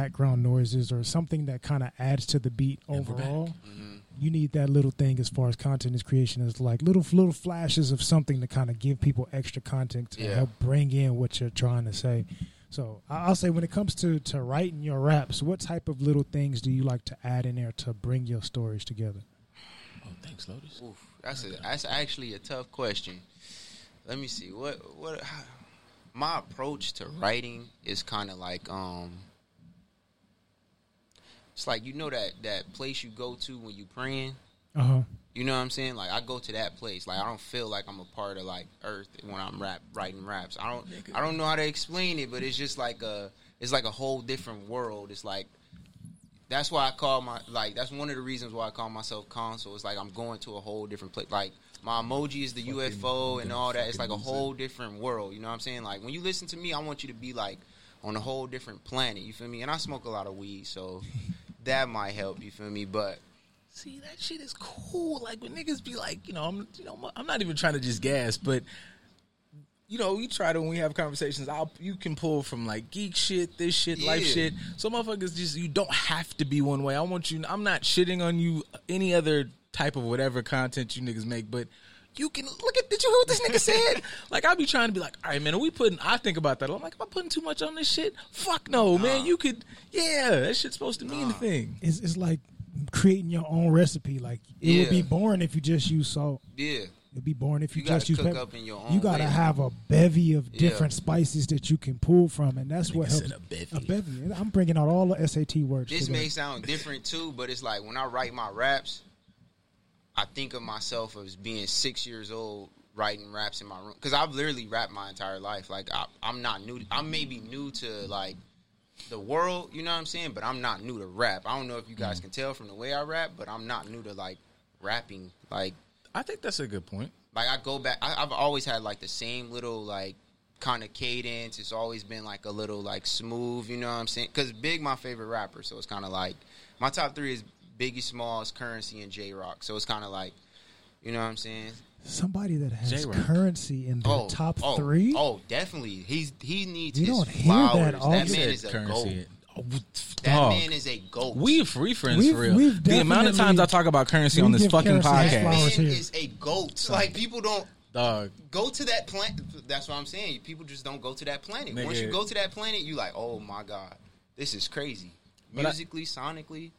background noises or something that kind of adds to the beat overall. You need that little thing as far as content is creation is like little little flashes of something to kind of give people extra content to Yeah. help bring in what you're trying to say. So I- I'll say when it comes to to writing your raps, what type of little things do you like to add in there to bring your stories together? Oh, thanks, Lotus. Oof, that's a that's actually a tough question. Let me see what what how, my approach to writing is kind of like um. It's like you know that that place you go to when you praying. Uh huh. You know what I'm saying? Like I go to that place. Like I don't feel like I'm a part of like Earth when I'm rap writing raps. I don't I don't know how to explain it, but it's just like a it's like a whole different world. It's like that's why I call my like that's one of the reasons why I call myself console. It's like I'm going to a whole different place. Like my emoji is the UFO and all that. It's like a whole different world. You know what I'm saying? Like when you listen to me, I want you to be like on a whole different planet. You feel me? And I smoke a lot of weed, so that might help. You feel me? But See, that shit is cool. Like when niggas be like, you know, I'm, you know, I'm not even trying to just gas, but you know, we try to when we have conversations. I'll you can pull from like geek shit, this shit, life shit. So motherfuckers just you don't have to be one way. I want you. I'm not shitting on you any other type of whatever content you niggas make, but. You can look at. Did you hear what this nigga said? like I be trying to be like, all right, man. Are we putting? I think about that. I'm like, am I putting too much on this shit? Fuck no, man. You could, yeah. That shit's supposed to mean a thing. It's, it's like creating your own recipe. Like it would be boring if you just use salt. yeah. It'd be boring if you, You just use pepper. up in your own You gotta way. have a bevy of Yeah. different spices that you can pull from, and that's what helps. a bevy. A bevy. I'm bringing out all the SAT words. This today. may sound different too, but it's like when I write my raps, I think of myself as being six years old writing raps in my room because I've literally rapped my entire life. Like I, I'm not new. To, I'm maybe new to like the world, you know what I'm saying? But I'm not new to rap. I don't know if you guys mm. can tell from the way I rap, but I'm not new to like rapping. Like I think that's a good point. like I go back. I, I've always had like the same little like kind of cadence. It's always been like a little like smooth. You know what I'm saying? Because Big my favorite rapper, so it's kind of like my top three is Biggie Smalls, Currency, and Jay Rock. So it's kind of like you know what I'm saying? Somebody that has Jay Rock. currency in the oh, top oh, three. Oh, definitely. He's he needs You his don't hear flowers. that That, often. man is a goat. currency. Oh, That dog. man is a goat. We free friends We've- for real. the amount of times I talk about currency on this fucking currency his that podcast, flowers man here. is a goat. Like people don't dog. go to that planet. That's what I'm saying. People just don't go to that planet. Nigga. Once you go to that planet, you like, oh my god, this is crazy. But I- Musically, sonically,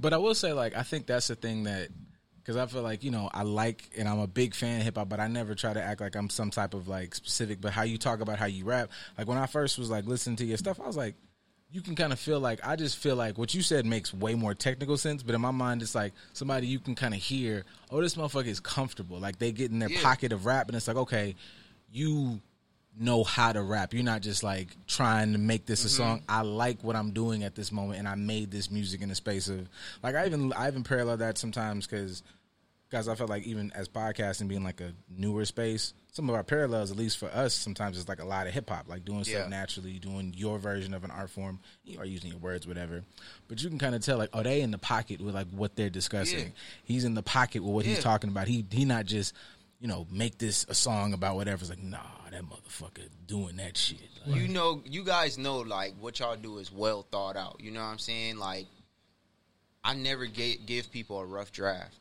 But I will say, like, I think that's the thing that because I feel like you know I like and I'm a big fan of hip hop, but I never try to act like I'm some type of like specific. But how you talk about how you rap, like when I first was like listening to your stuff, I was like. You can kind of feel like I just feel like what you said makes way more technical sense, but in my mind, it's like somebody you can kind of hear. Oh, this motherfucker is comfortable. Like they get in their Yeah. pocket of rap, and it's like, okay, you know how to rap. You're not just like trying to make this a Mm-hmm. song. I like what I'm doing at this moment, and I made this music in the space of like I even I even parallel that sometimes because guys I felt like even as podcasting being like a newer space, some of our parallels, at least for us, sometimes it's like a lot of hip hop, like doing Yeah. stuff naturally, doing your version of an art form. You are using your words, whatever, but you can kind of tell like, oh, they in the pocket with like what they're discussing. Yeah. He's in the pocket with what he's talking about. He he not just you know make this a song about whatever. It's like nah, that motherfucker doing that shit. Like, you know, you guys know like what y'all do is well thought out. You know what I'm saying? Like, I never ga- give people a rough draft.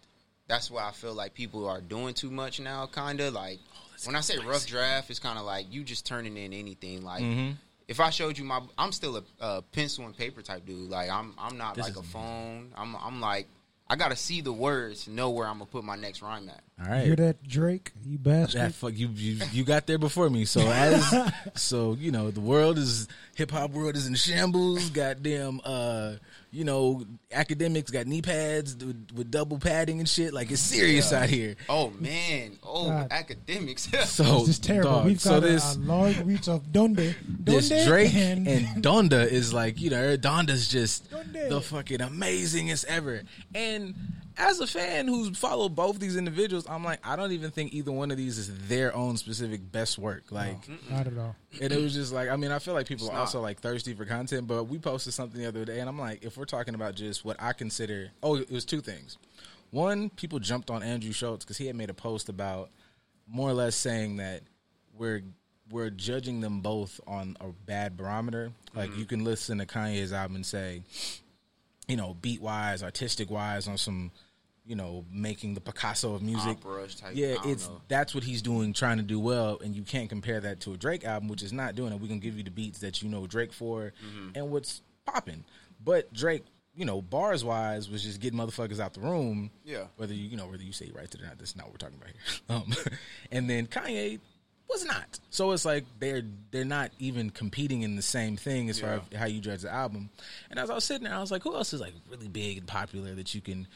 That's why I feel like people are doing too much now. Kind of like when I say rough draft, it's kind of like you just turning in anything. Like. Mm-hmm. If I showed you my, I'm still a, a pencil and paper type dude. Like I'm, I'm not This like a phone. I'm, I'm like, I gotta see the words to know where I'm gonna put my next rhyme at. All You right. hear that, Drake? You bastard. That fuck you, you you got there before me. So as so you know the world is hip hop world is in shambles. Goddamn, uh, you know academics got knee pads with, with double padding and shit. Like it's serious out here. Oh man, oh God. academics. So this is terrible. dog, We've so got a- this a, large reach of Donda. this Donda Drake and, and Donda is like, you know, Donda's just Donda. the fucking amazingest ever. And as a fan who's followed both these individuals, I'm like, I don't even think either one of these is their own specific best work. Like, not at all. and it was just like, I mean, I feel like people It's are not. also like thirsty for content, but we posted something the other day, and I'm like, if we're talking about just what I consider, oh, it was two things. One, people jumped on Andrew Schulz because he had made a post about more or less saying that we're we're judging them both on a bad barometer. Like Mm-hmm. you can listen to Kanye's album and say, you know, beat wise, artistic wise, on some, you know, making the Picasso of music. Type, yeah, it's know. that's what he's doing, trying to do well, and you can't compare that to a Drake album, which is not doing it. We can give you the beats that you know Drake for, Mm-hmm. and what's popping. But Drake, you know, bars wise, was just getting motherfuckers out the room. Yeah. Whether you, you know, whether you say he writes it or not, that's not what we're talking about here. Um, and then Kanye was not. So it's like they're they're not even competing in the same thing as far as how you judge the album. And as I was sitting there, I was like, who else is like really big and popular that you can?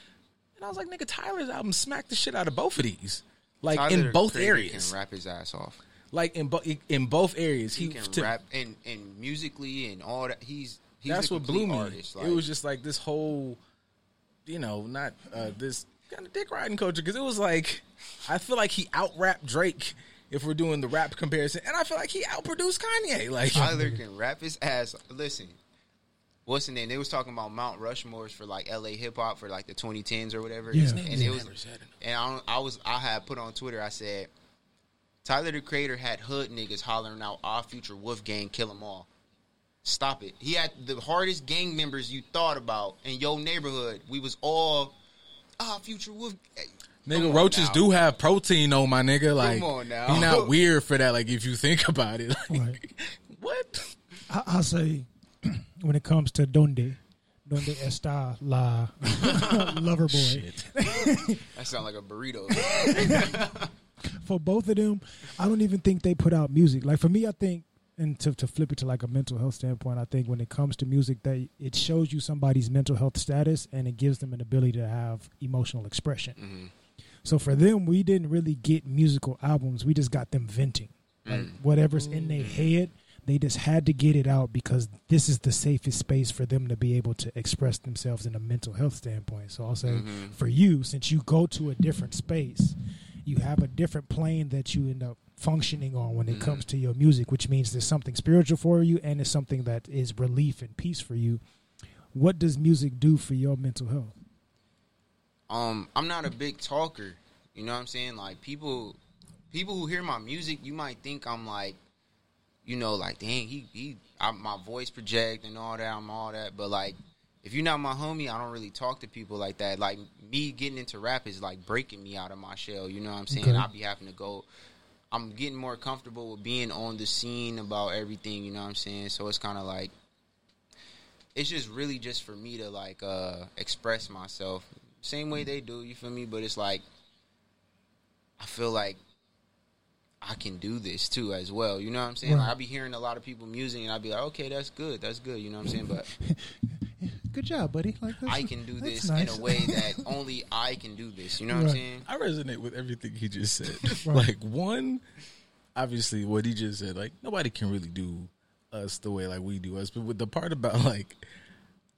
And I was like, nigga, Tyler's album smacked the shit out of both of these, like Tyler, in both areas. can rap his ass off. Like in both in both areas, He he, can to- rap and and musically and all that. He's he's that's what blew me. Artist. it was just like this whole, you know, not uh, this kind of dick riding culture because it was like I feel like he out rapped Drake if we're doing the rap comparison, and I feel like he outproduced Kanye. Like Tyler can rap his ass. Listen, what's the name? They was talking about Mount Rushmores for like L.A. hip hop for like the 2010s or whatever. Yeah. and it was, Never said it. and I, I was, I had put on Twitter. I said, Tyler the Creator had hood niggas hollering out, "Our future Wolf Gang, kill them all." Stop it. He had the hardest gang members you thought about in your neighborhood. We was all, ah, future Wolf. Hey, come Nigga, roaches now. do have protein on my nigga. Like, on now. he not weird for that. Like, if you think about it, like, Right. what? I, I say when it comes to donde, donde está la lover boy. That sound like a burrito. For both of them, I don't even think they put out music. Like for me, I think, and to, to flip it to like a mental health standpoint, I think when it comes to music, that it shows you somebody's mental health status and it gives them an ability to have emotional expression. Mm-hmm. So for them, we didn't really get musical albums. We just got them venting. Like mm. whatever's in their mm. head, they just had to get it out because this is the safest space for them to be able to express themselves in a mental health standpoint. So I'll say for you, since you go to a different space, you have a different plane that you end up functioning on when it comes to your music, which means there's something spiritual for you and it's something that is relief and peace for you. What does music do for your mental health? um I'm not a big talker. You know what I'm saying? Like people people who hear my music, you might think I'm like you know like dang, he he I, my voice project and all that, I'm all that, but like if you're not my homie, I don't really talk to people like that. Like me getting into rap is like breaking me out of my shell, you know what I'm saying? Okay. I'll be having to go I'm getting more comfortable with being on the scene about everything, you know what I'm saying? So it's kind of like it's just really just for me to like uh express myself same way they do you feel me but it's like i feel like i can do this too as well you know what i'm saying like Right. i be hearing a lot of people music and I'll be like okay that's good that's good you know what i'm saying but Good job, buddy. Like i can do this nice. in a way that only i can do this you know what i'm saying I resonate with everything he just said. Right. Like one, obviously, what he just said. Like nobody can really do us the way like we do us. But with the part about like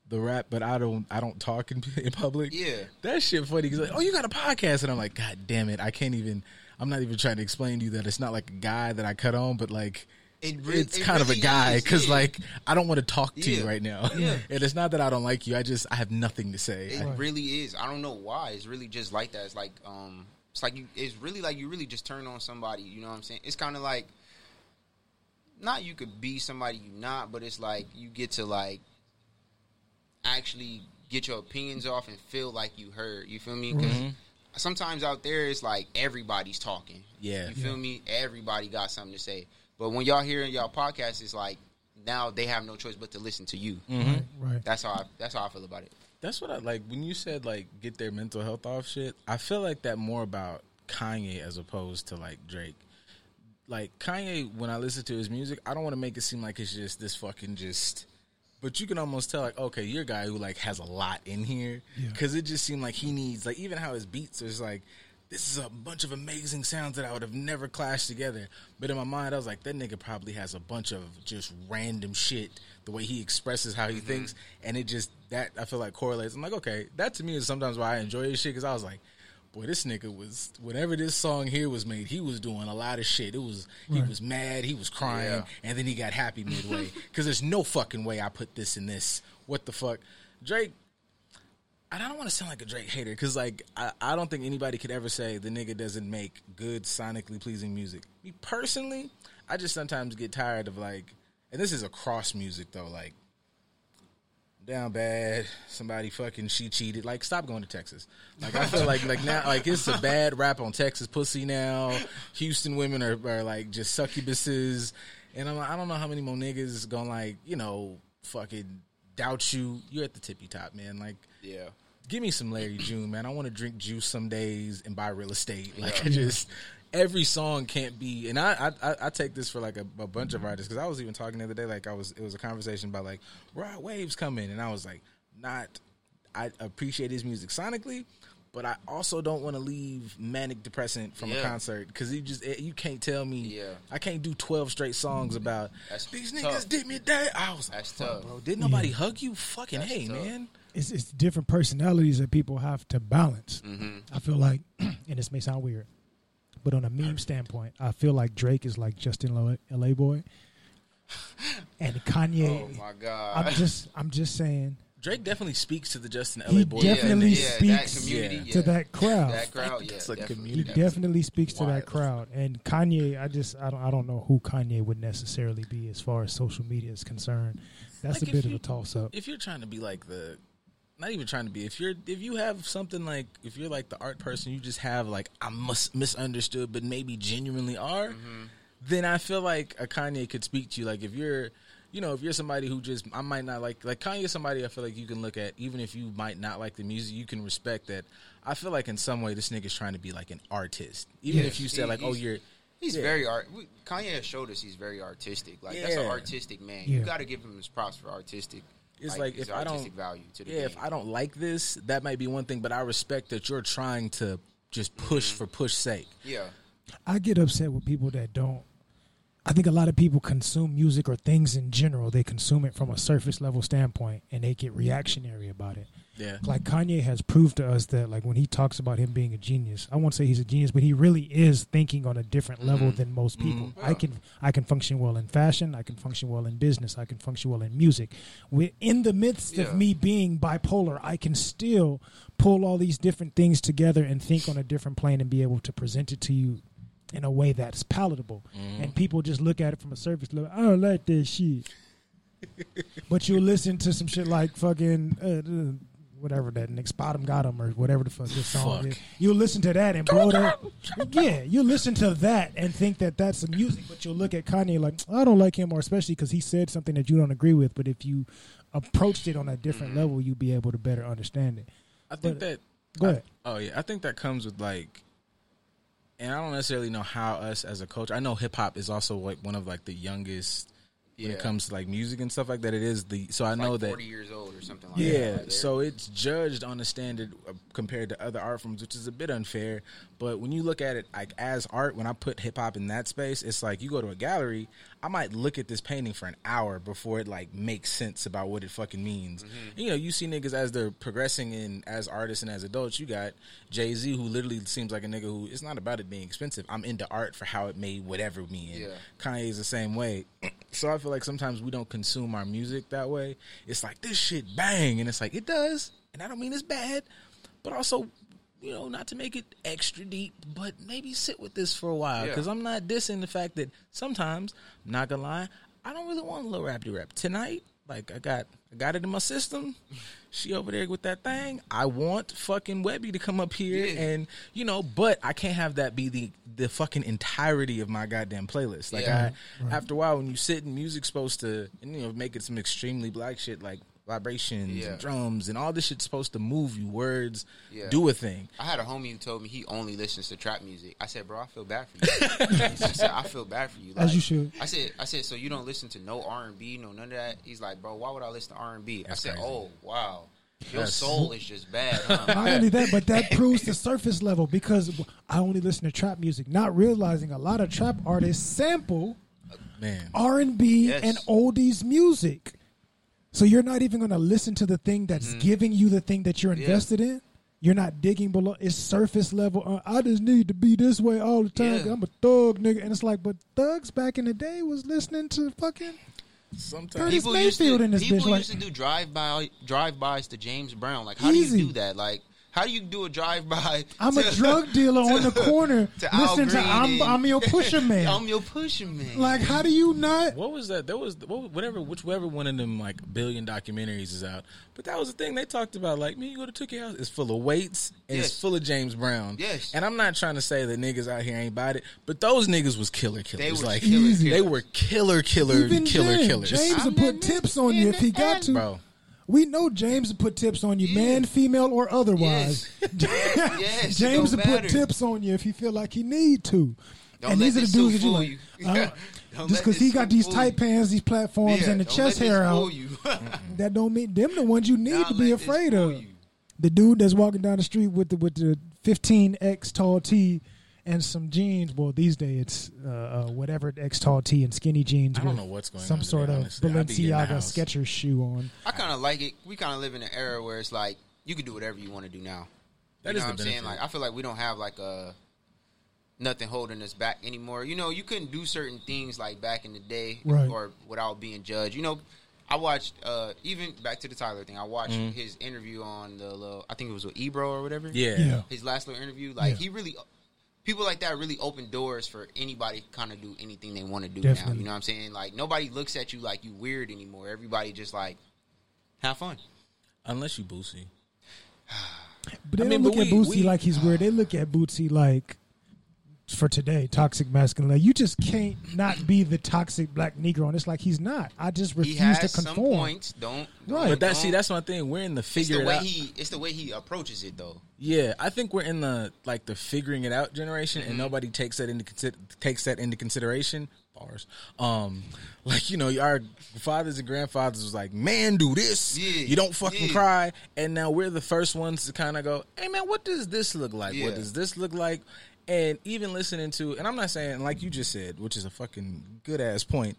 the rap, but I don't, I don't talk in, in public. Yeah. that shit funny. Cause like, oh, you got a podcast, and I'm like, God damn it, I can't even. I'm not even trying to explain to you that it's not like a guy that I cut on, but like. It re- it's it kind of a guy because yeah. like I don't want to talk to you right now, Yeah. and it's not that I don't like you. I just I have nothing to say. It I- really is. I don't know why. It's really just like that. It's like um it's like you it's really like you really just turn on somebody, you know what I'm saying? It's kind of like not you could be somebody you not, but it's like you get to like actually get your opinions off and feel like you heard. You feel me? Cuz sometimes out there it's like everybody's talking. Yeah. You feel me? Everybody got something to say. But when y'all hearing y'all podcast it's like now they have no choice but to listen to you. Mm-hmm. Right, right. That's how I that's how I feel about it. That's what I like when you said like get their mental health off shit. I feel like that more about Kanye as opposed to like Drake. Like Kanye, when I listen to his music, I don't want to make it seem like it's just this fucking just. But you can almost tell like, okay, you're a guy who like has a lot in here Yeah. because it just seemed like he needs like even how his beats is like. This is a bunch of amazing sounds that I would have never clashed together. But in my mind, I was like, that nigga probably has a bunch of just random shit. The way he expresses how he mm-hmm. thinks, and it just that I feel like correlates. I'm like, okay, that to me is sometimes why I enjoy his shit because I was like, boy, this nigga was whenever this song here was made, he was doing a lot of shit. It was he was mad, he was crying, Yeah. and then he got happy midway because there's no fucking way I put this in this. What the fuck, Drake? And I don't want to sound like a Drake hater because, like, I, I don't think anybody could ever say the nigga doesn't make good sonically pleasing music. Me personally, I just sometimes get tired of like, and this is across music though, like down bad. Somebody fucking she cheated. Like stop going to Texas. Like I feel like like now like it's a bad rap on Texas pussy now. Houston women are, are like just succubuses, and I'm like, I don't know how many more niggas gonna like you know fucking doubt you. You're at the tippy top, man. Like Yeah. give me some Larry June, man. I want to drink juice some days and buy real estate. Like Yeah. I just every song can't be. And I I, I- I take this for like a, a bunch of artists because I was even talking the other day. Like I was, it was a conversation about like Rod Waves coming, and I was like, not. I appreciate his music sonically. But I also don't want to leave manic depressant from a concert because you just eh, you can't tell me Yeah. I can't do twelve straight songs about That's these tough. niggas did me dirty. I was like, That's tough. bro. Did nobody hug you? Fucking That's hey, tough. man. It's, it's different personalities that people have to balance. Mm-hmm. I feel like, and this may sound weird, but on a meme standpoint, I feel like Drake is like Justin Lo- LaBoy, and Kanye. Oh my god. I'm just, I'm just saying Drake definitely speaks to the Justin He LaBoy. definitely yeah, speaks that community, Yeah. to that crowd. That crowd, yeah, It's like definitely. he definitely speaks to that crowd. And Kanye, I just, I don't, I don't know who Kanye would necessarily be as far as social media is concerned. That's Like, a if bit of a toss up. If you're trying to be like the, not even trying to be. If you're, if you have something like, if you're like the art person, you just have like I must misunderstood, but maybe genuinely are. Mm-hmm. Then I feel like a Kanye could speak to you. Like if you're, you know, if you're somebody who just I might not like, like Kanye, is somebody I feel like you can look at, even if you might not like the music, you can respect that. I feel like in some way this nigga's trying to be like an artist, even Yes. if you say He- like, oh, you're. He's Yeah. very art. Kanye has showed us he's very artistic. Like that's an artistic man. Yeah. You got to give him his props for artistic. It's like, his if I don't- value to the Yeah, if. I don't like this, that might be one thing, but I respect that you're trying to just push Mm-hmm. for push sake. yeah, I get upset with people that don't. I think a lot of people consume music or things in general. They consume it from a surface level standpoint, and they get reactionary about it. Yeah. Like Kanye has proved to us that, like when he talks about him being a genius, I won't say he's a genius, but he really is thinking on a different level than most people. Mhm. I can I can function well in fashion. I can function well in business. I can function well in music. We're in the midst Yeah. of me being bipolar, I can still pull all these different things together and think on a different plane and be able to present it to you in a way that's palatable. And people just look at it from a surface level. I don't like that shit. but you'll listen to some shit like fucking uh, uh, whatever that Nick Spottum got him or whatever the fuck this song Fuck. is. You'll listen to that and blow that. Yeah, you'll listen to that and think that that's some music, but you'll look at Kanye like I don't like him, or especially because he said something that you don't agree with. But if you approached it on a different level, you'd be able to better understand it. I think But- that. Go ahead. Oh yeah, I think that comes with like, and I don't necessarily know how us as a culture. I know hip hop is also like one of like the youngest when it comes to like music and stuff like that. It is the so I Like know that 40 years old or something like Yeah, that. Like, so it's judged on a standard uh, compared to other art forms, which is a bit unfair. But when you look at it like as art, when I put hip hop in that space, it's like you go to a gallery, I might look at this painting for an hour before it like makes sense about what it fucking means. Mm-hmm. You know, you see niggas as they're progressing in as artists and as adults. You got Jay Z, who literally seems like a nigga who it's not about it being expensive. I'm into art for how it made whatever me. And Yeah. Kanye is the same way. So I feel like sometimes we don't consume our music that way. It's like this shit bang, and it's like it does, and I don't mean it's bad, but also, you know, not to make it extra deep, but maybe sit with this for a while Yeah. because I'm not dissing the fact that sometimes, I'm not gonna lie, I don't really want a little rapidy rap tonight. Like I got, I got it in my system. She over there with that thing. I want fucking Webby to come up here Yeah. and you know, but I can't have that be the the fucking entirety of my goddamn playlist. Like Yeah. I, after a while, when you sit and music's supposed to, and, you know, make it some extremely black shit like vibrations Yeah. and drums and all this shit's supposed to move you. Words Yeah. do a thing. I had a homie who told me he only listens to trap music. I said, bro, I feel bad for you. I said, I feel bad for you. As you should. I said, I said, so you don't listen to no R and B, no none of that. He's like, bro, why would I listen to R and B? I That's said, crazy. oh wow, your That's- soul is just bad. Huh? Not only that, but that proves the surface level because I only listen to trap music, not realizing a lot of trap artists sample Man. R and B Yes. and oldies music. So you're not even going to listen to the thing that's Mm-hmm. giving you the thing that you're invested in. You're not digging below. It's surface level. Uh, I just need to be this way all the time. Yeah. I'm a thug nigga, and it's like, but thugs back in the day was listening to fucking. Sometimes Curtis people used to, in this people bitch, like- used to do drive by drive bys to James Brown. Like, how do you do that? Like, How do you do a drive by? I'm a drug dealer on the corner to Al listening to Green I'm, I'm your pusher man. I'm your pusher man. like, how do you not? What was that? That was what, whatever, whichever one of them like billion documentaries is out. But that was the thing they talked about. Like, me, you go to Tookie House, it's full of weights and Yes. it's full of James Brown. Yes. And I'm not trying to say that niggas out here ain't about it, but those niggas was killer killers. They were like killer Easy. they killers. were killer killer Even killer James, killers. James will I'm put tips on you if he got to. Bro. We know James will put tips on you, Yeah. man, female, or otherwise. Yes, it James will put tips on you if he feel like he need to. Don't and these are the dudes that you like. you. uh, just because he got these tight pants, these platforms, Yeah, and the chest hair out, that don't mean them the ones you need Don't to be afraid of. you. The dude that's walking down the street with the with the 15x tall tee and some jeans. Well, these days it's uh, uh, whatever X tall tee and skinny jeans. I don't with know what's going some on, to be sort of honest. I be in the Balenciaga. Skechers shoe on. I kind of like it. We kind of live in an era where it's like you can do whatever you want to do now. That you is know the what I'm saying? benefit. Like I feel like we don't have like a nothing holding us back anymore. You know, you couldn't do certain things like back in the day, Right. or without being judged. You know, I watched uh even back to the Tyler thing. I watched his interview on the little, I think it was with Ebro or whatever. Yeah. Yeah. his last little interview. Like Yeah. he really. People like that really open doors for anybody to kind of do anything they want to do Definitely. now. You know what I'm saying? Like nobody looks at you like you weird anymore. Everybody just like have fun. Unless you Boosie. But they I mean, don't look but at we- Boosie we- like he's weird. They look at Boosie like for today, toxic masculine. Like, you just can't not be the toxic black Negro, and it's like he's not. I just He refuse has to some conform. points. Don't Right. But that don't- see, that's my thing. We're in the it's figure the it way out. he. It's the way he approaches it though. Yeah, I think we're in the like the figuring it out generation, Mm-hmm. and nobody takes that into consi- takes that into consideration. Bars, um, like you know, our fathers and grandfathers was like, "Man, do this, Yeah, you don't fucking yeah. cry," and now we're the first ones to kind of go, "Hey, man, what does this look like? Yeah. What does this look like?" And even listening to, and I'm not saying like you just said, which is a fucking good ass point.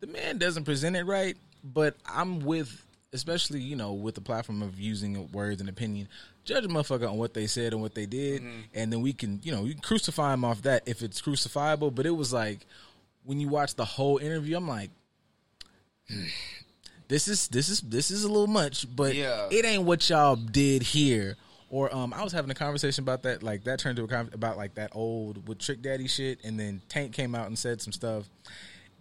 The man doesn't present it right, but I'm with especially you know with the platform of using words and opinion judge a motherfucker on what they said and what they did and then we can you know you can crucify him off that if it's crucifiable but it was like when you watch the whole interview i'm like hmm, this is this is this is a little much but Yeah. it ain't what y'all did here or um, I was having a conversation about that, like that turned to a con- about like that old with Trick Daddy shit, and then Tank came out and said some stuff,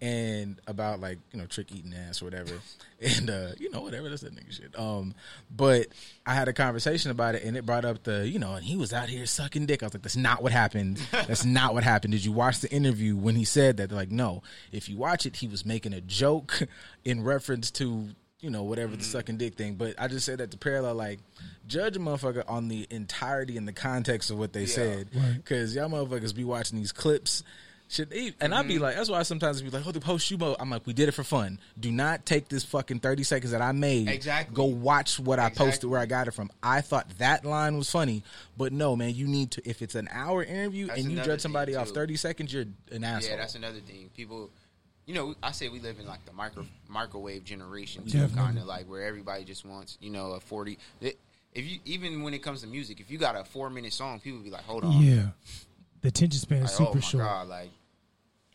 and about like you know Trick eating ass or whatever, and uh, you know whatever that's that nigga shit. Um, but I had a conversation about it, and it brought up the you know, and he was out here sucking dick. I was like, that's not what happened. That's not what happened. Did you watch the interview when he said that? They're like, no. If you watch it, he was making a joke in reference to you know whatever the sucking dick thing. But I just said that to parallel like judge a motherfucker on the entirety and the context of what they said, Right. because y'all motherfuckers be watching these clips. Should they, and I'd be Mm-hmm. like, that's why I sometimes be like, oh, the post you mode. I'm like, we did it for fun. Do not take this fucking 30 seconds that I made. Exactly. Go watch what I posted, where I got it from. I thought that line was funny, but no, man, you need to, if it's an hour interview That's and you judge somebody off 30 seconds, you're an asshole. Yeah, that's another thing. People, you know, I say we live in like the micro microwave generation, too, kind of like where everybody just wants, you know, a forty. If you even when it comes to music, if you got a four minute song, people be like, "Hold on, Yeah, the attention span is like, super oh my short. god, like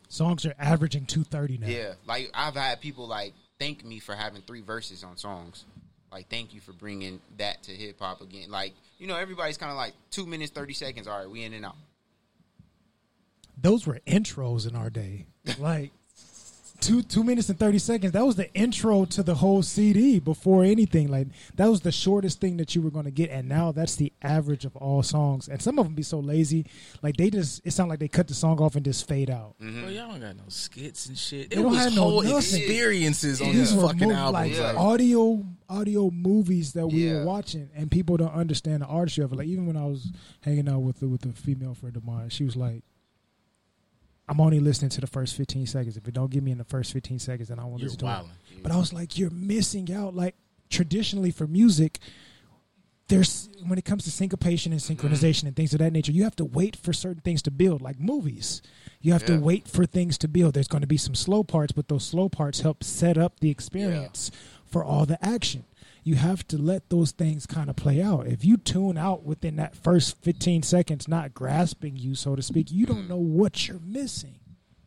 Songs are averaging two thirty now. yeah." Like I've had people like thank me for having three verses on songs. Like, thank you for bringing that to hip hop again. Like, you know, everybody's kind of like two minutes, thirty seconds. All right, we in and out. Those were intros in our day. Like two two minutes and thirty seconds. That was the intro to the whole CD before anything. Like that was the shortest thing that you were going to get, and now that's the average of all songs. And some of them be so lazy, like they just it sounds like they cut the song off and just fade out. Mm-hmm. Bro, y'all don't got no skits and shit. They It don't was have no whole nothing. experiences on These these fucking mo- albums. like Yeah. audio audio movies that we were watching, and people don't understand the artistry of it. Like even when I was hanging out with the, with a female friend of mine, she was like. I'm only listening to the first 15 seconds. If it don't get me in the first 15 seconds, then I won't You're listen to it. But I was like, you're missing out. Like traditionally for music, there's when it comes to syncopation and mm-hmm. synchronization and things of that nature, you have to wait for certain things to build, like movies. You have to wait for things to build. There's going to be some slow parts, but those slow parts help set up the experience for all the action. You have to let those things kind of play out. If you tune out within that first 15 seconds, not grasping you, so to speak, you don't know what you're missing.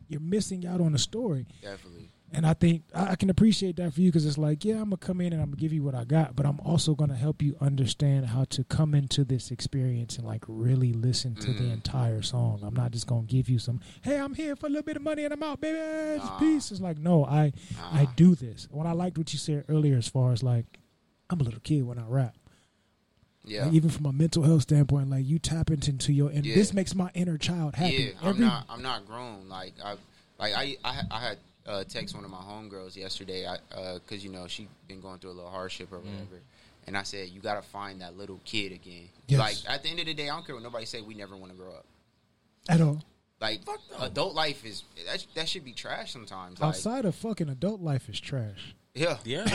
You're missing out on the story. Definitely. And I think I can appreciate that for you because it's like, yeah, I'm gonna come in and I'm gonna give you what I got, but I'm also gonna help you understand how to come into this experience and like really listen to the Mhm. entire song. I'm not just gonna give you some, hey, I'm here for a little bit of money and I'm out, baby. Nah. Peace. It's like, no, I I do this. What I liked what you said earlier, as far as like, I'm a little kid when I rap. Yeah. Like, even from a mental health standpoint, like you tap into, into your and Yeah. this makes my inner child happy. Yeah, I'm Every not. I'm not grown. Like I, like I, I, I had uh, text one of my homegirls yesterday. I, uh, cause you know she been going through a little hardship or whatever. And I said, you gotta find that little kid again. Yes. Like at the end of the day, I don't care what nobody say. We never want to grow up. at all. Like Fuck no. adult life is that, that should be trash sometimes. Like, Outside of fucking adult life is trash. Yeah, Yeah.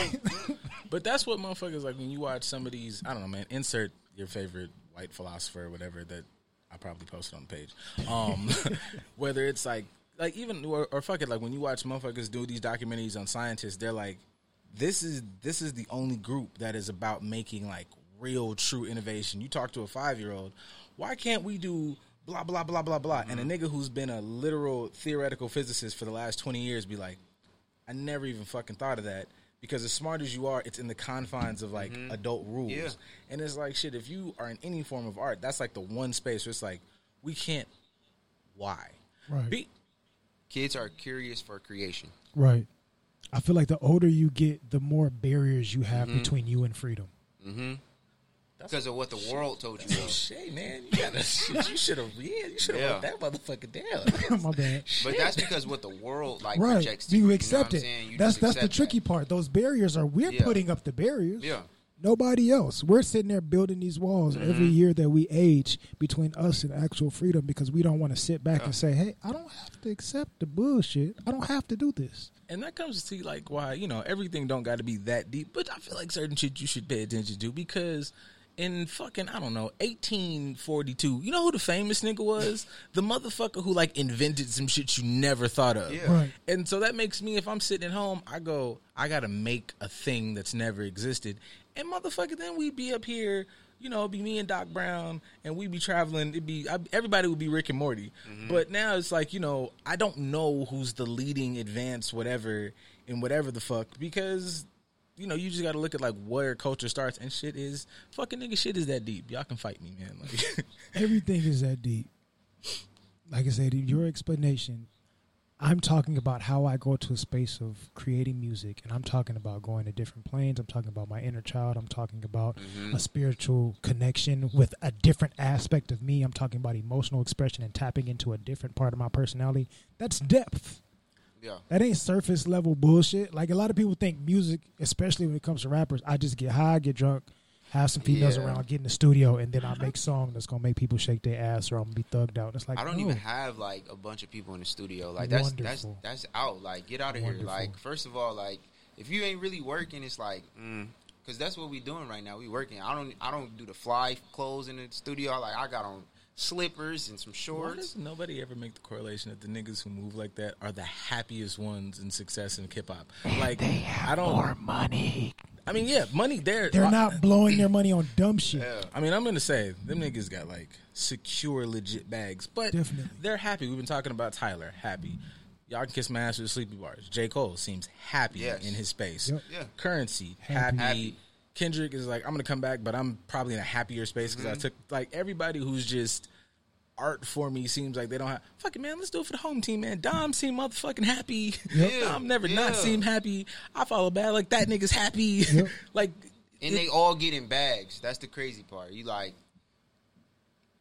but that's what motherfuckers like when you watch some of these, I don't know, man, insert your favorite white philosopher or whatever that I probably posted on the page. Um whether it's like like even or, or fuck it, like when you watch motherfuckers do these documentaries on scientists, they're like, This is this is the only group that is about making like real true innovation. You talk to a five year old, why can't we do blah blah blah blah blah? And a nigga who's been a literal theoretical physicist for the last twenty years be like, I never even fucking thought of that because as smart as you are, it's in the confines of like adult rules. Yeah. And it's like shit. If you are in any form of art, that's like the one space where it's like we can't. Why? Right. Be, kids are curious for creation. Right. I feel like the older you get, the more barriers you have Mm-hmm. between you and freedom. Mm-hmm. Because of what the world told you. oh, shit, man, you gotta. shit, you should have. Yeah, you should have Yeah. wrote that motherfucker down. My bad. But that's because what the world like Right. projects to You you. accept know it. what I'm saying? You that's just that's the tricky that. part. Those barriers are we're Yeah. putting up the barriers. Yeah. Nobody else. We're sitting there building these walls Mm-hmm. every year that we age between us and actual freedom because we don't want to sit back and say, "Hey, I don't have to accept the bullshit. I don't have to do this." and that comes to like why you know everything don't got to be that deep. But I feel like certain shit you should pay attention to because. In fucking, I don't know, 1842. You know who the famous nigga was? the motherfucker who like invented some shit you never thought of. Yeah. Right. And so that makes me, if I'm sitting at home, I go, I gotta make a thing that's never existed. And motherfucker, then we'd be up here, you know, it'd be me and Doc Brown, and we'd be traveling. It'd be I, everybody would be Rick and Morty. Mm-hmm. But now it's like, you know, I don't know who's the leading advance, whatever, in whatever the fuck, because. You know, you just got to look at like where culture starts, and shit is fucking nigga. Shit is that deep. Y'all can fight me, man. Like, Everything is that deep. Like I said, in your explanation, I'm talking about how I go to a space of creating music, and I'm talking about going to different planes. I'm talking about my inner child. I'm talking about Mm-hmm. a spiritual connection with a different aspect of me. I'm talking about emotional expression and tapping into a different part of my personality. That's depth. Yeah. That ain't surface level bullshit. Like a lot of people think music, especially when it comes to rappers, I just get high, get drunk, have some females Yeah. around, get in the studio, and then I make song that's gonna make people shake their ass or I'm gonna be thugged out. It's like I don't even have like a bunch of people in the studio. Like that's that's Wonderful. that's out. Like get out of Wonderful. here. Like first of all, like if you ain't really working, it's like mm, because that's what we doing right now. We working. I don't I don't do the fly clothes in the studio. Like I got on slippers and some Why shorts. does nobody ever make the correlation that the niggas who move like that are the happiest ones in success in hip hop? Like I don't. more money. I mean, yeah, money there. They're not blowing their money on dumb shit. Yeah. I mean, I'm gonna say them niggas got like secure, legit bags, but Definitely. they're happy. We've been talking about Tyler, happy. Y'all can kiss my ass with sleepy bars. J. Cole seems happy Yes. in his space. Yep. Yeah. Currency, Happy. happy. Happy. Kendrick is like, I'm gonna come back, but I'm probably in a happier space because I mm-hmm. took like everybody who's just art for me seems like they don't have fucking man. Let's do it for the home team, man. Dom seem motherfucking happy. Yep. Dom never not seem happy. I follow bad like that nigga's happy. like, And they all get in bags. That's the crazy part. You like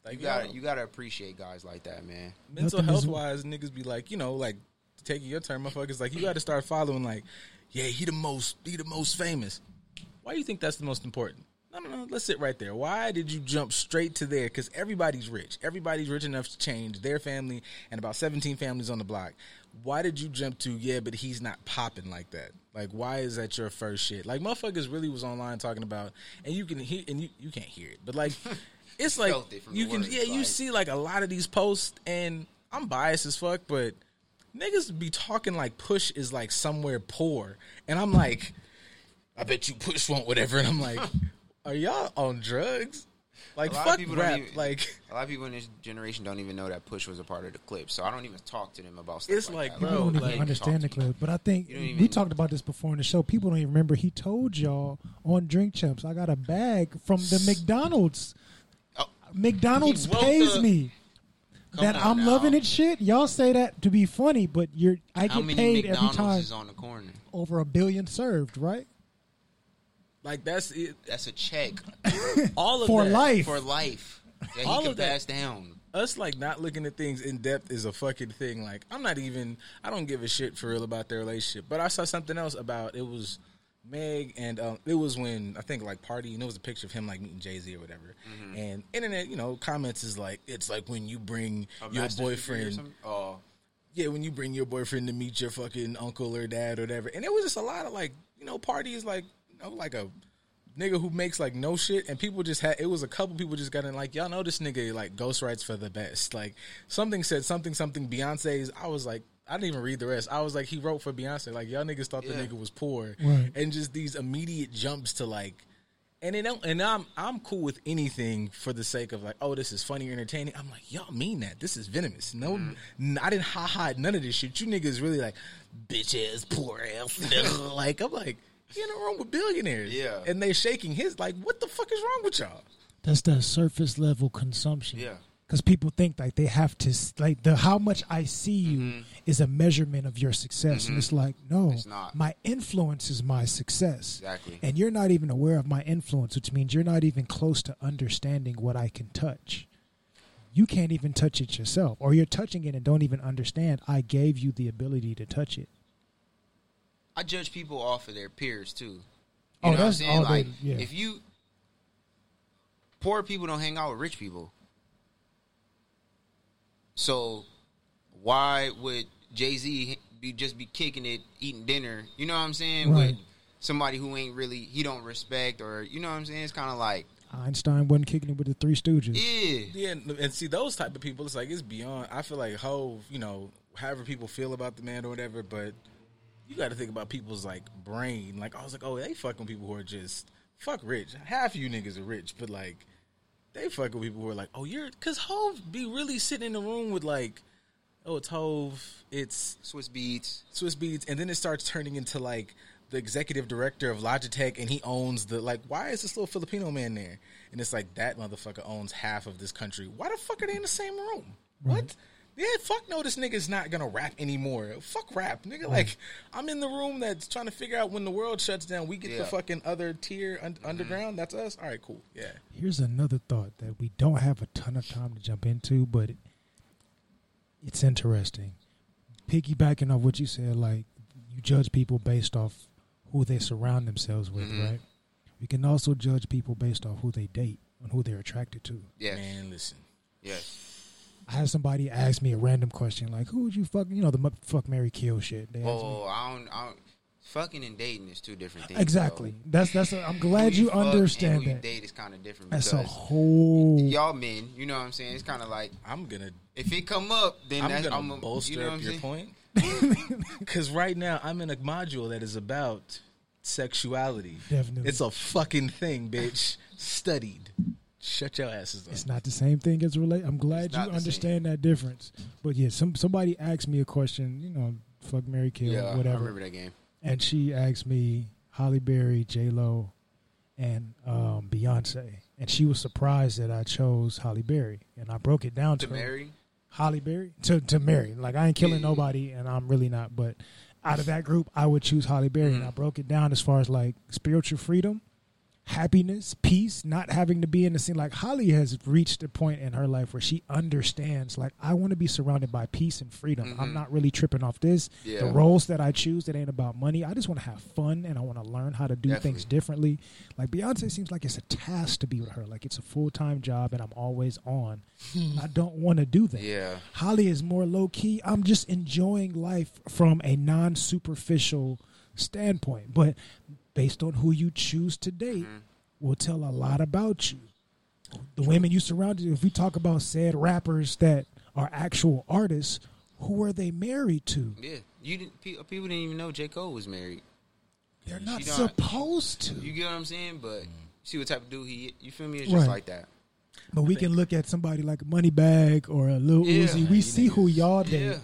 like you gotta y'all- you gotta appreciate guys like that, man. mental Nothing health wise, niggas be like, you know, like taking your turn, motherfuckers. Like you got to start following. Like, yeah, he the most, he the most famous. Why do you think that's the most important? No, no, no. Let's sit right there. Why did you jump straight to there? Because everybody's rich. Everybody's rich enough to change their family and about seventeen families on the block. Why did you jump to yeah, but he's not popping like that? Like, why is that your first shit? Like, motherfuckers really was online talking about, and you can hear, and you you can't hear it, but like, it's like Felt it from you can, words, yeah, you see like a lot of these posts, and I'm biased as fuck, but niggas be talking like Push is like somewhere poor, and I'm like, I bet you Push won't whatever, and I'm like, are y'all on drugs? Like A lot of fuck people don't rap. even- like A lot of people in this generation don't even know that Push was a part of the Clipse, so I don't even talk to them about stuff. It's like, that. bro, People don't even like- understand the Talk to you. Clipse, but I think You we even- talked about this before in the show. People don't even remember. He told y'all on Drink Champs, I got a bag from the McDonald's. Oh. McDonald's pays the- me. Come that I'm now. loving it. Shit, y'all say that to be funny, but you're I How get many paid every time is on the corner? over a billion served, right? Like that's it. That's a check All of For that. life. for life that he All can of that- pass down. us like not looking at things in depth is a fucking thing. Like I'm not even I don't give a shit for real about their relationship. But I saw something else about it was Meg and um, it was when I think like Pardi and it was a picture of him like meeting Jay Z or whatever. Mm-hmm. And internet, you know, comments is like it's like when you bring A your master's degree or boyfriend? Oh, yeah, when you bring your boyfriend to meet your fucking uncle or dad or whatever. And it was just a lot of like, you know, parties like, you know, like a nigga who makes like no shit. And people just had, it was a couple people just got in like, y'all know this nigga like ghost writes for the best. Like something said something, something Beyonce's. I was like, I didn't even read the rest. I was like, he wrote for Beyonce. Like y'all niggas thought the nigga was poor. Right. And just these immediate jumps to like, and it don't, and I'm I'm cool with anything for the sake of like, oh, this is funny or entertaining. I'm like, y'all mean that? This is venomous. No, Mm-hmm. n- I didn't ha ha none of this shit. You niggas really like, bitch ass, poor ass. like I'm like, you in a room with billionaires, Yeah. and they shaking his like, what the fuck is wrong with y'all? That's that surface level consumption. Yeah. Because people think like they have to like the how much I see you is a measurement of your success, and it's like no, Mm-hmm. It's not. my influence is my success. Exactly. And you're not even aware of my influence, which means you're not even close to understanding what I can touch. You can't even touch it yourself, or you're touching it and don't even understand. I gave you the ability to touch it. I judge people off of their peers too. You Oh, know what I'm that's saying? all Like, they- yeah. if you poor people don't hang out with rich people, so why would Jay Z be just be kicking it, eating dinner? You know what I'm saying? Right. With somebody who ain't really he don't respect, or you know what I'm saying? It's kind of like Einstein wasn't kicking it with the Three Stooges. yeah, Yeah, and, and see those type of people, it's like it's beyond. I feel like Hove, you know, however people feel about the man or whatever, but you got to think about people's like brain. Like I was like, oh, they fucking people who are just fuck rich. Half of you niggas are rich, but like they fucking people who are like, oh, you're because Hove be really sitting in the room with like, oh, it's Hove, it's Swizz Beatz. Swizz Beatz, and then it starts turning into like the executive director of Logitech, and he owns the like. Why is this little Filipino man there? And it's like that motherfucker owns half of this country. Why the fuck are they in the same room? What? Yeah, fuck no, this nigga's not gonna rap anymore. Fuck rap, nigga. Like, I'm in the room that's trying to figure out when the world shuts down, we get the fucking other tier un- underground. That's us. All right, cool. Yeah. Here's another thought that we don't have a ton of time to jump into, but it, it's interesting. Piggybacking off what you said, like you judge people based off who they surround themselves with, Mhm. right? We can also judge people based off who they date and who they're attracted to. Yeah, Man, listen. yes. I had somebody ask me a random question, like, "Who would you fuck?" You know, the fuck, Mary, kill shit. They asked me. Oh, I don't, I don't. Fucking and dating is two different things. Exactly. though. That's that's. A, I'm glad Who you fuck and understand who you that. date is kind of different. That's a because whole. y'all men, you know what I'm saying? It's kind of like I'm gonna if it come up, then I'm that's gonna I'm a, bolster you know up your saying? point. Because right now I'm in a module that is about sexuality. Definitely. It's a fucking thing, bitch. Studied. Shut your asses up. It's not the same thing as relate. I'm glad you understand that difference. But yeah, some somebody asked me a question. You know, fuck Mary Kill, Yeah, I whatever. remember that game. and she asked me Halle Berry, J Lo, and um, Beyonce, and she was surprised that I chose Halle Berry, and I broke it down to, To her. marry, Halle Berry to to marry. Like I ain't killing Yeah. nobody, and I'm really not. But out of that group, I would choose Halle Berry, and I broke it down as far as like spiritual freedom, happiness, peace, not having to be in the scene. Like Halle has reached a point in her life where she understands. Like I want to be surrounded by peace and freedom. I'm mm-hmm. not really tripping off this. The roles that I choose, it ain't about money. I just want to have fun and I want to learn how to do Definitely. things differently. Like Beyonce seems like it's a task to be with her. Like it's a full time job, and I'm always on. Hmm. I don't want to do that. yeah, Halle is more low key. I'm just enjoying life from a non superficial standpoint. But based on who you choose to date, Mm-hmm. will tell a lot about you. The women you surround you. if we talk about said rappers that are actual artists, who are they married to? yeah. You didn't. People didn't even know J Cole was married. They're not She supposed to. You get what I'm saying? But see what type of dude he. You feel me? It's just Right. like that. But we can look at somebody like Moneybagg or a Lil Yeah. Uzi. We You see who y'all date. Yeah.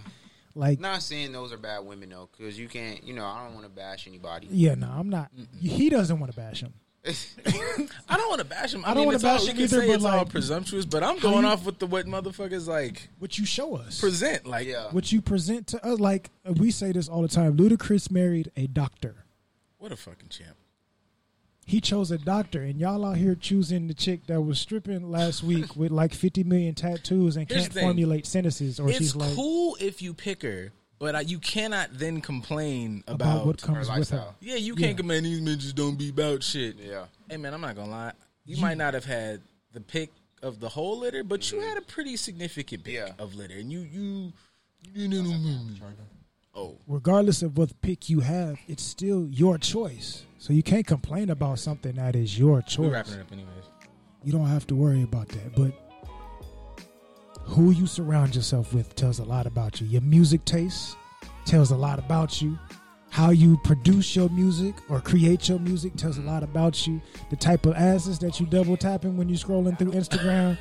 Like, Not saying those are bad women though, because you can't. You know, I don't want to bash anybody. yeah, no, I'm not. He doesn't want to bash him. I don't want to bash him. I, I don't wanna bash you him can either, say but, it's all presumptuous, but I'm going you- off with the what motherfuckers like What you show us. present. Like, yeah. what you present to us. Like, we say this all the time. Ludacris married a doctor. what a fucking champ. He chose a doctor, and y'all out here choosing the chick that was stripping last week with like 50 million tattoos and Here's can't formulate sentences, or It's she's like cool if you pick her, but uh, you cannot then complain about, about. what comes her with her. lifestyle. yeah, you can't Yeah. command these men just don't be about shit. yeah. Hey man, I'm not gonna lie. You might not have had the pick of the whole litter, but you had a pretty significant pick Yeah. of litter, and you you you know. Oh, Regardless of what pick you have, it's still your choice. So you can't complain about something that is your choice. we're wrapping it up anyways. You don't have to worry about that. But who you surround yourself with tells a lot about you. Your music taste tells a lot about you. How you produce your music or create your music tells a lot about you. The type of asses that you double tapping when you're scrolling through Instagram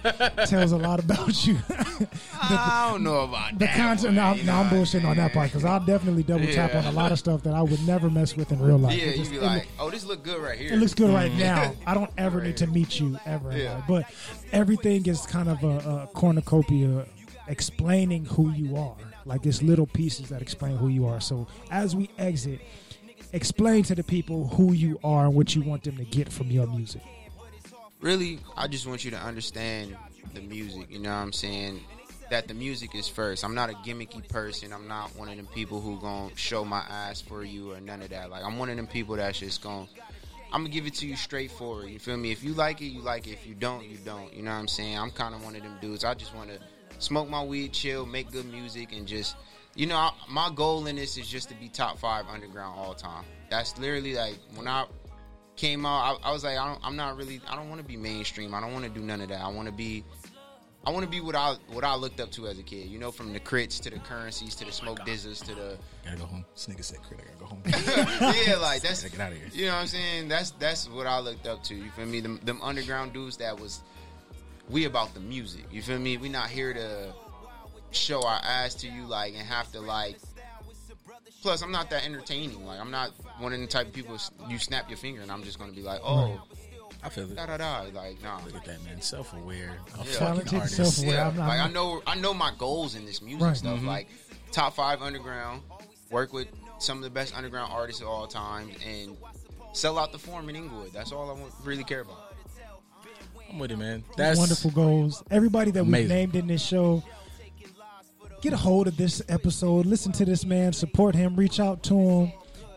tells a lot about you. I don't know about the that. content. One, I'm- no, I'm bullshitting on that part because I'll definitely double tap Yeah. on a lot of stuff that I would never mess with in real life. Yeah, It you just- be like, look- oh, this look good right here. it looks good right mm. now. I don't ever need to meet you ever. Yeah. But everything is kind of a, a cornucopia explaining who you are. Like it's little pieces that explain who you are. So as we exit, explain to the people who you are and what you want them to get from your music. really, I just want you to understand the music. You know what I'm saying? That the music is first. I'm not a gimmicky person. I'm not one of them people who gonna show my ass for you or none of that. Like I'm one of them people that's just gonna. I'm gonna give it to you straightforward. You feel me? If you like it, you like it. If you don't, you don't. You know what I'm saying? I'm kind of one of them dudes. I just want to smoke my weed, chill, make good music, and just, you know, I, my goal in this is just to be top five underground all time. That's literally like when I came out, I, I was like, I don't, I'm not really, I don't want to be mainstream. I don't want to do none of that. I want to be, I want to be what I what I looked up to as a kid. You know, from the crits to the Curren$ys to the oh Smoke DZAs to the Gotta go home. This nigga said, "Crit, I gotta go home." yeah, like that's Gotta get outta here. You know what I'm saying? That's that's what I looked up to. You feel me? Them, them underground dudes that was we about the music. You feel me? We not here to show our ass to you like and have to like. Plus, I'm not that entertaining. Like, I'm not one of the type of people you snap your finger and I'm just gonna be like, oh, I feel it. da da da. Like, nah. Look at that man, self-aware, a Yeah. fucking Talented, artist. self-aware. Yeah, I'm not- like I know, I know my goals in this music Right. stuff. Mm-hmm. Like top five underground, work with some of the best underground artists of all time, and sell out the forum in Inglewood. That's all I want, really care about. I'm with it, man. That's wonderful goals. Everybody that we named in this show, get a hold of this episode. Listen to this man. Support him. Reach out to him.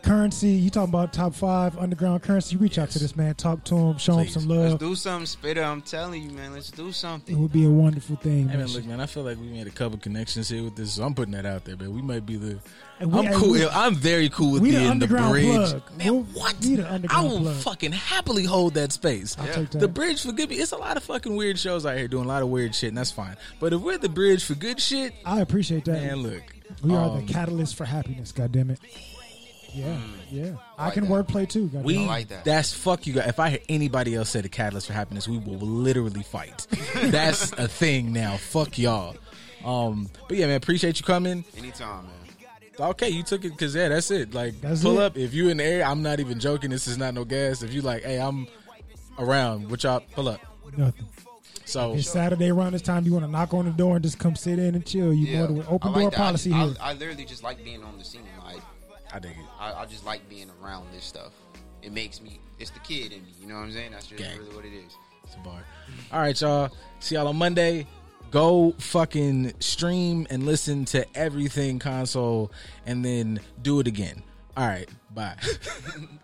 Curren$y, you talking about top five underground Curren$y? Reach out to this man. Talk to him. Show Please. him some love. Let's do something, Spitter. I'm telling you, man. Let's do something. It would be a wonderful thing. Hey man, man. look, man. I feel like we made a couple connections here with this. So I'm putting that out there, man. We might be the. We- I'm cool. we- I'm very cool with we the being the, bridge. plug. Man, We'll- what? we the I will plug. fucking happily hold that space. I'll take that. The bridge for good. It's a lot of fucking weird shows out here doing a lot of weird shit, and that's fine. But if we're the bridge for good shit, I appreciate that. man, look, we are um, the catalyst for happiness. God damn it. Yeah, yeah. I, like can that. wordplay too. God We damn like that. That's fuck you guys. If I hear anybody else say the catalyst for happiness, we will literally fight. that's a thing now. Fuck y'all. Um, but yeah, man, appreciate you coming. Anytime, man. Okay, you took it because yeah, that's it. Like That's pull it. up if you in the area. I'm not even joking. This is not no gas. If you like, hey, I'm around. What y'all pull up? Nothing. So It's Saturday around this time. You want to knock on the door and just come sit in and chill. You Yeah, more than open I like door that. policy I, here. I, I literally just like being on the scene. I dig it. I, I just like being around this stuff. It makes me. It's the kid in me. You know what I'm saying? That's just Gang. really what it is. It's a bar. All right, y'all. See y'all on Monday. Go fucking stream and listen to everything console, and then do it again. All right, bye.